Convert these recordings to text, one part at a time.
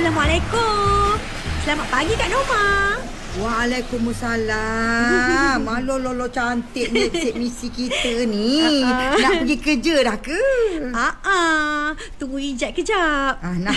Assalamualaikum. Selamat pagi Kak Norma. Waalaikumsalam. Malo lolo cantik ni Cik misi kita ni. Nak pergi kerja dah ke? Ah, ah. tunggu ijat kejap. Ah, nah.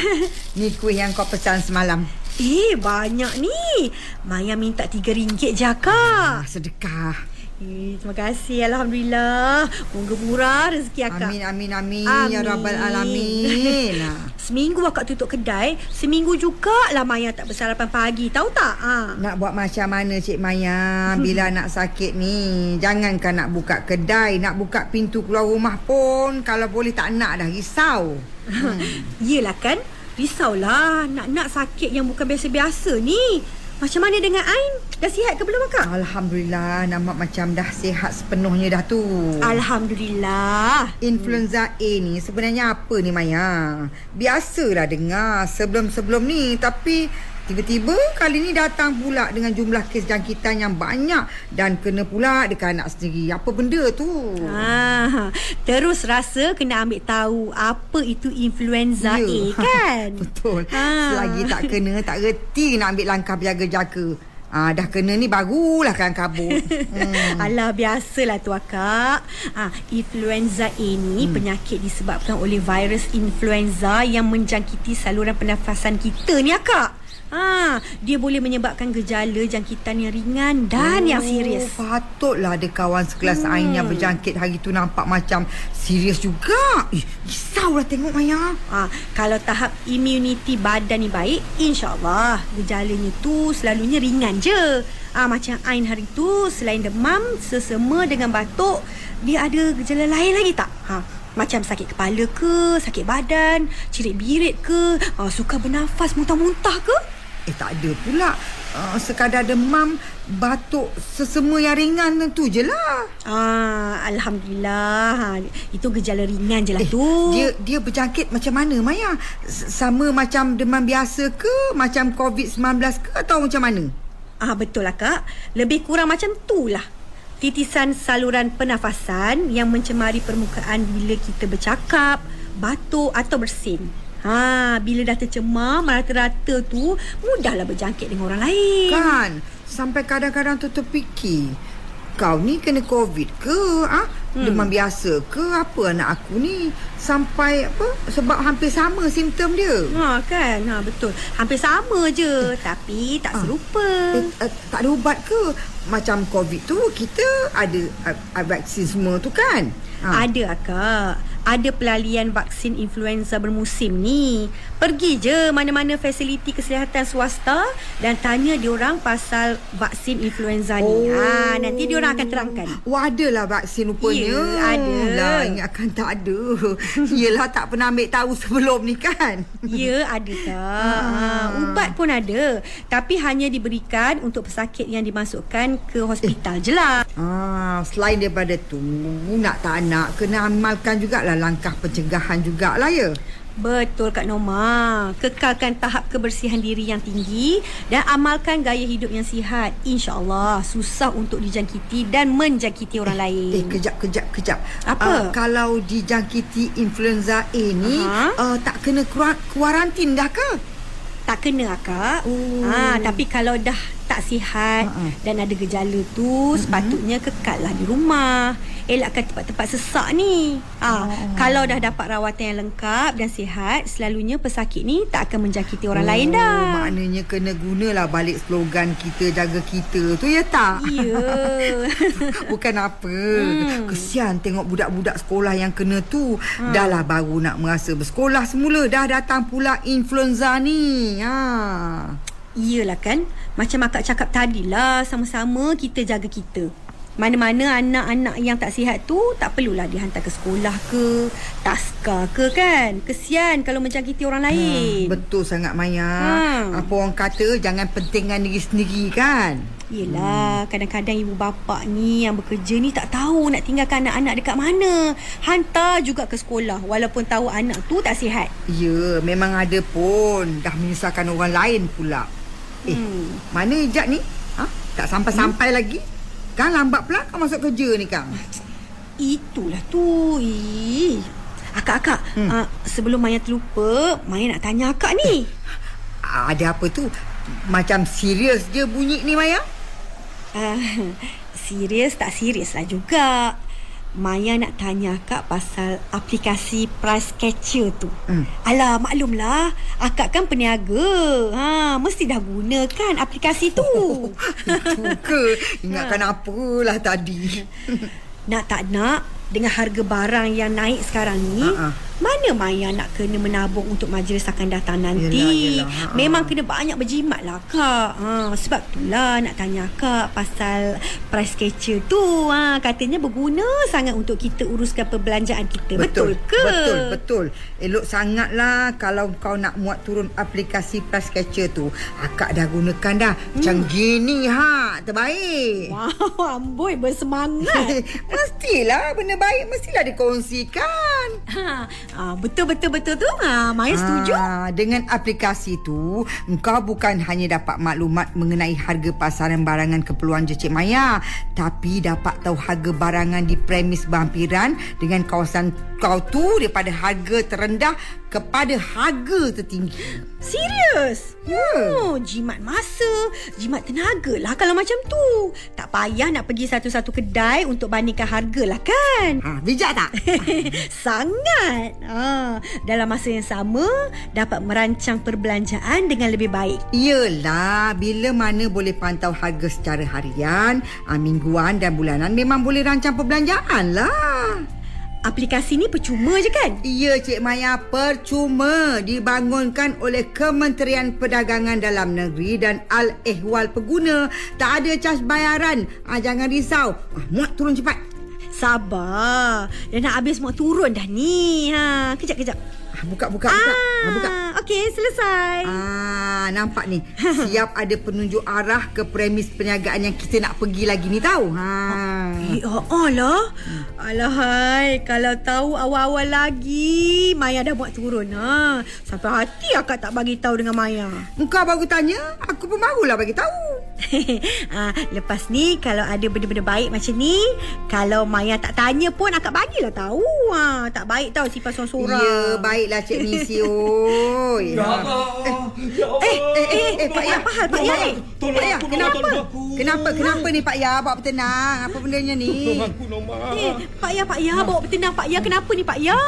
Ni kuih yang kau pesan semalam. Eh, banyak ni. Maya minta RM3 je, Kak. Ah, sedekah. Eh, terima kasih. Alhamdulillah. Moga murah rezeki akak. Amin, amin, amin. Ya Rabbal Alamin. Ah. Seminggu akak tutup kedai, seminggu juga lah Maya tak bersarapan pagi. Tahu tak? Ha. Nak buat macam mana Cik Maya Bila nak sakit ni Jangankan nak buka kedai Nak buka pintu keluar rumah pun Kalau boleh tak nak dah Risau hmm. Yelah kan? Risaulah. Nak-nak sakit yang bukan biasa-biasa ni. Macam mana dengan Ain? Dah sihat ke belum akak? Alhamdulillah Nampak macam dah sihat sepenuhnya dah tu Alhamdulillah. Influenza A ni sebenarnya apa ni Maya? Biasalah dengar sebelum-sebelum ni Tapi tiba-tiba kali ni datang pula dengan jumlah kes jangkitan yang banyak Dan kena pula dekat anak sendiri Apa benda tu? Ah, terus rasa kena ambil tahu apa itu influenza Ya. A kan? Betul Ah. Selagi tak kena tak reti nak ambil langkah berjaga-jaga Ah, dah kena ni barulah kan kabut. Hmm. Alah biasalah tu akak. Ah, influenza A ni hmm. penyakit disebabkan oleh virus influenza yang menjangkiti saluran pernafasan kita ni akak. Ha, dia boleh menyebabkan gejala jangkitan yang ringan dan oh, yang serius. Patutlah ada kawan sekelas hmm. Ain yang berjangkit hari tu nampak macam serius juga. Eh, risaulah tengok Maya. Ha, kalau tahap immuniti badan ni baik, insyaAllah gejalanya tu selalunya ringan je. Ha, macam Ain hari tu, selain demam, sesama dengan batuk, dia ada gejala lain lagi tak? Ha, macam sakit kepala ke, sakit badan, cirit-birit ke, ha, suka bernafas muntah-muntah ke? Eh tak ada pula. Uh, sekadar demam, batuk, sesama yang ringan tu je lah. Ah, Alhamdulillah. Ha, itu gejala ringan je lah Eh, tu. dia dia berjangkit macam mana Maya? Sama macam demam biasa ke? Macam COVID-19 ke? Atau macam mana? Ah betul lah kak. Lebih kurang macam tu lah. Titisan saluran pernafasan yang mencemari permukaan bila kita bercakap, batuk atau bersin. Ha, bila dah tercemar rata-rata tu mudahlah berjangkit dengan orang lain. Kan? Sampai kadang-kadang tu terfikir. Kau ni kena COVID ke? Ah, hmm. Demam biasa ke? Apa anak aku ni? Sampai apa? Sebab hampir sama simptom dia. Ha kan? Ha betul. Hampir sama je tapi tak serupa. Eh, uh, tak ada ubat ke? Macam COVID tu kita ada uh, uh, vaksin semua tu kan? Ada akak. Ada pelalian vaksin influenza bermusim ni. Pergi je mana-mana fasiliti kesihatan swasta dan tanya diorang pasal vaksin influenza ni. Ha, nanti diorang akan terangkan. Wah, adalah vaksin rupanya. Ya, ada. Lah, ingatkan tak ada. Yelah, tak pernah ambil tahu sebelum ni kan? Ya, ada kak. Ha, ubat pun ada. Tapi hanya diberikan untuk pesakit yang dimasukkan ke hospital je lah. Ah, selain daripada tu, nak tak nak, kena amalkan jugalah langkah pencegahan jugalah ya. Betul Kak Norma. Kekalkan tahap kebersihan diri yang tinggi dan amalkan gaya hidup yang sihat. InsyaAllah susah untuk dijangkiti dan menjangkiti orang lain. Eh, kejap, kejap, kejap. Apa? Uh, kalau dijangkiti influenza A ni, Aha. uh, tak kena kuar- kuarantin dah ke? Tak kena akak. Oh. Ha, tapi kalau dah tak sihat Ha-ha. dan ada gejala tu sepatutnya kekallah di rumah. Elakkan tempat-tempat sesak ni. Ha, Kalau dah dapat rawatan yang lengkap dan sihat, selalunya pesakit ni tak akan menjangkiti orang lain dah. Oh, Maknanya kena gunalah balik slogan kita jaga kita tu ya tak? Ya. Bukan apa. Hmm. Kesian tengok budak-budak sekolah yang kena tu. Hmm. Dah lah baru nak merasa bersekolah semula. Dah datang pula influenza ni. Ha. Iyalah kan Macam akak cakap tadi lah Sama-sama kita jaga kita Mana-mana anak-anak yang tak sihat tu Tak perlulah dihantar ke sekolah ke Taska ke kan Kesian kalau menjangkiti orang lain Ha, betul sangat Maya. Ha. Apa orang kata jangan pentingkan diri sendiri kan? Yelah Kadang-kadang ibu bapa ni Yang bekerja ni tak tahu Nak tinggalkan anak-anak dekat mana Hantar juga ke sekolah Walaupun tahu anak tu tak sihat Ya, memang ada pun. Dah menyusahkan orang lain pula. Eh, Hmm. mana Ijat ni? Ha? Tak sampai-sampai hmm? lagi? Kan lambat pula kau masuk kerja ni Kang. Itulah tu Ih. Akak-akak Hmm. uh, Sebelum Maya terlupa Maya nak tanya akak ni A- ada apa tu? Macam serius je bunyi ni Maya. Uh, serius tak serius lah juga. Maya nak tanya akak pasal aplikasi price catcher tu. Hmm. Alah, maklumlah. Akak kan peniaga. Ha, mesti dah gunakan aplikasi tu. Itu ke? Ingatkan apalah tadi. nak tak nak, dengan harga barang yang naik sekarang ni, Ha-ha. Mana Maya nak kena menabung untuk majlis akan datang nanti? Yelah, yelah, ha-ha. Memang kena banyak berjimat lah kak. Ha, sebab itulah nak tanya kak pasal price catcher tu. Ha, katanya berguna sangat untuk kita uruskan perbelanjaan kita. Betul, ke? Betul, betul. Elok sangatlah kalau kau nak muat turun aplikasi price catcher tu. Akak dah gunakan dah. Macam gini ha, terbaik. Wow, amboi bersemangat. mestilah benda baik mestilah dikongsikan. ha, ha, betul, betul, betul tu. Ha, Maya setuju. Ah, dengan aplikasi tu, engkau bukan hanya dapat maklumat mengenai harga pasaran barangan keperluan je Cik Maya, tapi dapat tahu harga barangan di premis berhampiran dengan kawasan kau tu daripada harga terendah kepada harga tertinggi. Serius? Ya. Oh, jimat masa, jimat tenaga lah kalau macam tu. Tak payah nak pergi satu-satu kedai untuk bandingkan harga lah kan? Ha, bijak tak? Sangat. Ha, dalam masa yang sama, dapat merancang perbelanjaan dengan lebih baik. Yelah, bila mana boleh pantau harga secara harian, ah, mingguan dan bulanan memang boleh rancang perbelanjaan lah. Aplikasi ni percuma je kan? Ya, Cik Maya, percuma dibangunkan oleh Kementerian Perdagangan Dalam Negeri dan Al-Ehwal Pengguna. Tak ada cas bayaran. Ah, jangan risau. Ah, muat turun cepat. Sabar. Dah nak habis mau turun dah ni. Ha, kejap kejap. Ah, buka, buka, buka. Ah, buka. okey, selesai. Ah, nampak ni. Siap ada penunjuk arah ke premis perniagaan yang kita nak pergi lagi ni tahu. Ha. Eh, oh, oh lah. Alahai, kalau tahu awal-awal lagi, Maya dah buat turun. Ha. Sampai hati akak tak bagi tahu dengan Maya. Engkau baru tanya, aku pun barulah bagi tahu. ha, lepas ni, kalau ada benda-benda baik macam ni, kalau Maya tak tanya pun, akak bagilah tahu. Ha, tak baik tau simpan sorang-sorang. Ya, baiklah Cik Nisi. Oi. Ya Allah. Ya Allah. Eh, eh, eh, eh, Pak Ya, apa hal Pak Ya? eh? Tolong Pak Ya, aku, kenapa? tolong aku. Kenapa? Kenapa ni Pak Ya? Bawa bertenang. Apa bendanya ni? Tolong aku, Noma. Eh, Pak Ya, Pak Ya, bawa bertenang Pak Ya. Kenapa ni Pak Ya?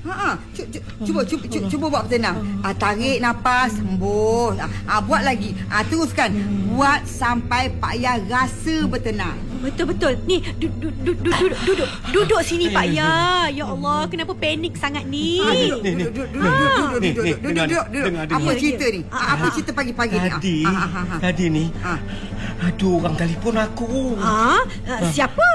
Ha ah, cu, cuba cuba cuba, cuba buat bertenang. Ah tarik nafas, hembus. Ah, ah buat lagi. Ah teruskan. Buat sampai Pak Ya rasa bertenang. Betul-betul. Ni, duduk, duduk, duduk, duduk. Duduk sini Pak Ya. Ya Allah, kenapa panik sangat ni? Ah, duduk, duduk, duduk, duduk, duduk, duduk, duduk, Apa cerita ni? Apa cerita pagi-pagi ni? Tadi, Ah, ah, tadi ni, ada orang telefon aku. Ha? Siapa?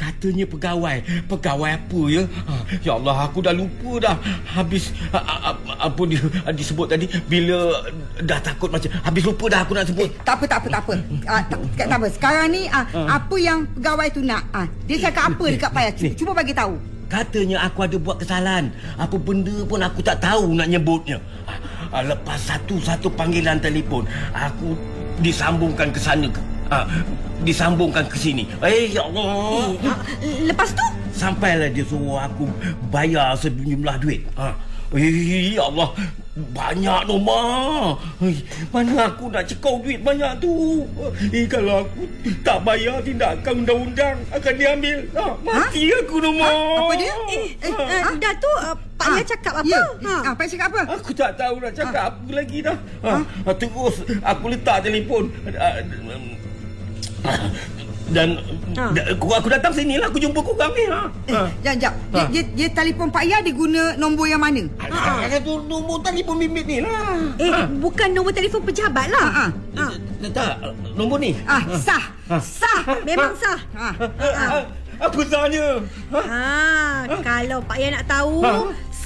Katanya pegawai. Pegawai apa ya? Ha, Ya Allah, aku dah lupa dah. Habis, apa dia disebut tadi, bila dah takut macam, habis lupa dah aku nak sebut. Eh, tak apa, tak apa, tak apa. Ah, tak, tak, tak apa. Sekarang ni, ah, apa yang pegawai tu nak? Ah, dia cakap apa dekat Pak Ya? Cuba, cuba bagi tahu. Katanya aku ada buat kesalahan. Apa benda pun aku tak tahu nak nyebutnya. Lepas satu-satu panggilan telefon, aku disambungkan ke sana. ke- ah, disambungkan ke sini. Eh, ya Allah. Eh, ah, lepas tu? Sampailah dia suruh aku bayar sejumlah duit. Ha. Eh, ya Allah. Banyak Noma. Eh, Mana aku nak cekau duit banyak tu? Eh, kalau aku tak bayar tindakan undang-undang akan diambil. Ha, mati aku Noma. Apa dia? Eh, eh, uh, dah tu uh, Pak Ya cakap apa? Ya. Ha. Ah, Pak Ya cakap apa? Aku tak tahu nak cakap apa lagi dah. Ha, terus aku letak telefon. Ah, Dan Ha. aku, aku datang sini lah. Aku jumpa korang ni. Ha. Eh, jap, jap. Dia, Ha. dia, dia telefon Pak Ya, dia guna nombor yang mana? Alah, tu nombor telefon bimbit ni lah. Eh, bukan nombor telefon pejabat lah. Ha, Ha. Tak, nombor ni. Ah, sah. Sah, memang sah. Ha. Ah, Apa sahnya? Ha, kalau Pak Ya nak tahu, Ha?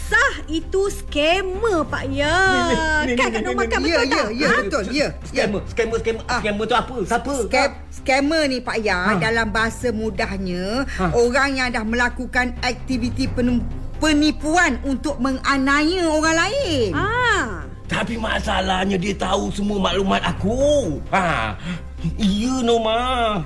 Sah itu skamer Pak Ya. Ni, ni, Kan ni, kat ni, kan Ya, betul ya, tak? ya, Ha? betul. Ya. Ya. Scammer, scammer, scammer. Ah. Scammer tu apa? Siapa? Scam, scammer ni Pak Ya Ha. dalam bahasa mudahnya Ha. orang yang dah melakukan aktiviti penem- penipuan untuk menganiaya orang lain. Ha. Tapi masalahnya dia tahu semua maklumat aku. Ha. Ya Norma.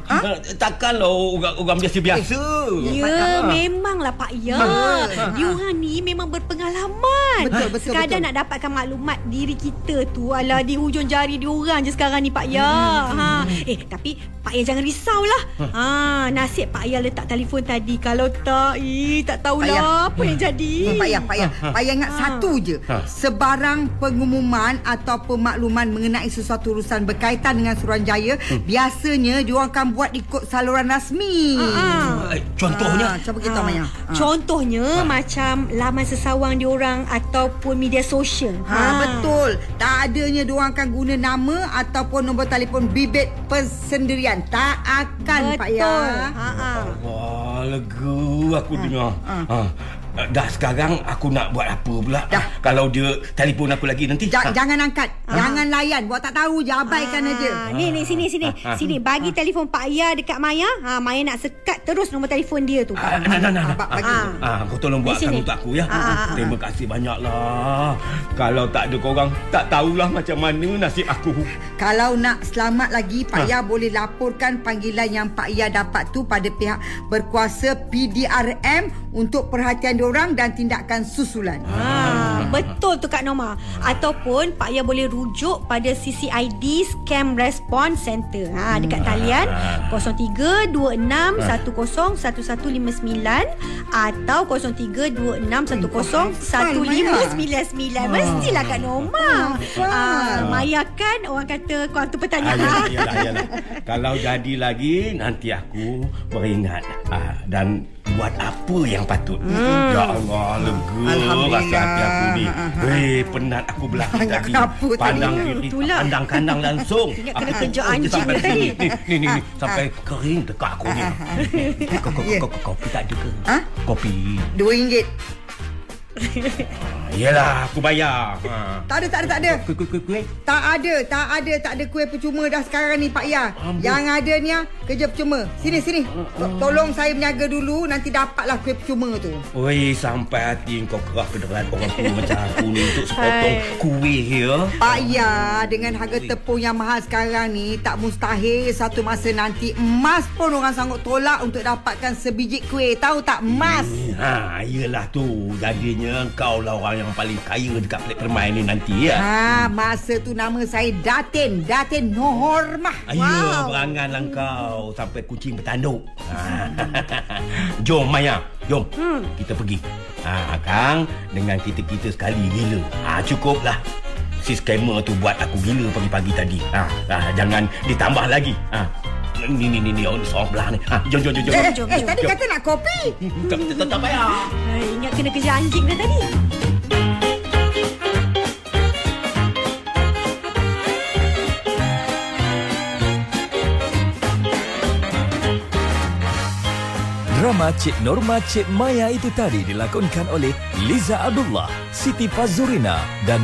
Ha? Takkanlah orang, orang biasa-biasa. Ya, memanglah Pak Ya. Ha. Diorang ni memang berpengalaman. Betul, betul, Sekadar betul. nak dapatkan maklumat diri kita tu alah di hujung jari diorang je sekarang ni Pak Ya. Ha. Eh, tapi Pak Ya jangan risaulah. Ha, nasib Pak Ya letak telefon tadi. Kalau tak, eh, tak Pak Ya. tahulah apa yang jadi. Hmm, Pak Yah, Pak Yah. Pak Yah ingat Ha. satu je. Ha. Sebarang pengumuman atau pemakluman mengenai sesuatu urusan berkaitan dengan Suruhanjaya, biasanya diorang akan buat ikut saluran rasmi. Ha. Eh, Contohnya? Ha, cuba kita Ah, Maya. Ha. Contohnya macam laman sesawang diorang ataupun media sosial. Ha, betul. Tak adanya diorang akan guna nama ataupun nombor telefon bibit persendirian. Tak akan Pak Betul. Yah. Ha ah. Wah, lega aku dengar. ha. Ha. Dah sekarang aku nak buat apa pula? Dah. Kalau dia telefon aku lagi nanti. Ja- Ha. Jangan angkat. Jangan layan. Buat tak tahu je. Abaikan Ah, aja. Ni ni sini sini. Ah. Sini bagi telefon Pak Ya dekat Maya. Ha Maya nak sekat terus nombor telefon dia tu. Ah, nah, nah, nah, bagi. Ah. Ah, kau tolong buatkan untuk aku ya. Ah, ah, Terima kasih banyaklah. Kalau tak ada korang, tak tahulah macam mana nasib aku. Kalau nak selamat lagi Pak Ha. Ya boleh laporkan panggilan yang Pak Ya dapat tu pada pihak berkuasa PDRM untuk perhatian diorang dan tindakan susulan. Ha, betul tu Kak Norma. Ataupun Pak Ya boleh rujuk pada CCID Scam Response Center. Ha dekat talian 0326101159 atau 0326101599. Mestilah Kak Norma. Ah, Maya kan orang kata kau tu Ah, pertanyaan. yalah, yalah, yalah. Kalau jadi lagi, nanti aku beringat. Ah, dan buat apa yang patut. Hmm. Ya Allah, lega rasa hati aku ni. Ah, ah, Hei, penat aku belakang tadi. tadi? Pandang Hmm, kiri, itulah. pandang kanan langsung. Ingat kena kerja anjing sampai tadi. sini. Ni, ni, ni, ni. Sampai kering dekat aku ni. Kau, kau, kau, kau, kopi tak ada ke? Ha? Kopi. RM2. Yelah, aku bayar. Ha. Tak ada, tak ada, tak ada. Kuih, kuih, kuih, kuih. Tak ada, tak ada, tak ada kuih percuma dah sekarang ni Pak Ya. Amboi. Yang ada ni ah, kerja percuma. Sini, sini. To- Tolong saya berniaga dulu, nanti dapatlah kuih percuma tu. Oi, sampai hati kau kerah kederat orang tua macam aku ni untuk sepotong kuih ya. Pak Ya, dengan harga tepung yang mahal sekarang ni, tak mustahil satu masa nanti emas pun orang sanggup tolak untuk dapatkan sebiji kuih. Tahu tak emas? Ha, iyalah tu. Jadinya kau lah orang yang paling kaya dekat pelik permai ni nanti ya. Ha, masa tu nama saya Datin. Datin Nohormah. Ayo, Wow. beranganlah kau sampai kucing bertanduk. Ha. jom Maya, jom. Hmm. Kita pergi. Ha, Kang, dengan kita-kita sekali gila. Ha, cukuplah. Si scammer tu buat aku gila pagi-pagi tadi. Ha, ha, jangan ditambah lagi. Ha. Ni ni ni ni oh, seorang belah ni. Ha, jom jom jom jom. Eh, jom, eh, jom, tadi jom. kata nak kopi. Tak, tak, tak payah. Hai, ingat kena kerja anjing dah tadi. Drama Cik Norma Cik Maya itu tadi dilakonkan oleh Liza Abdullah, Siti Fazurina dan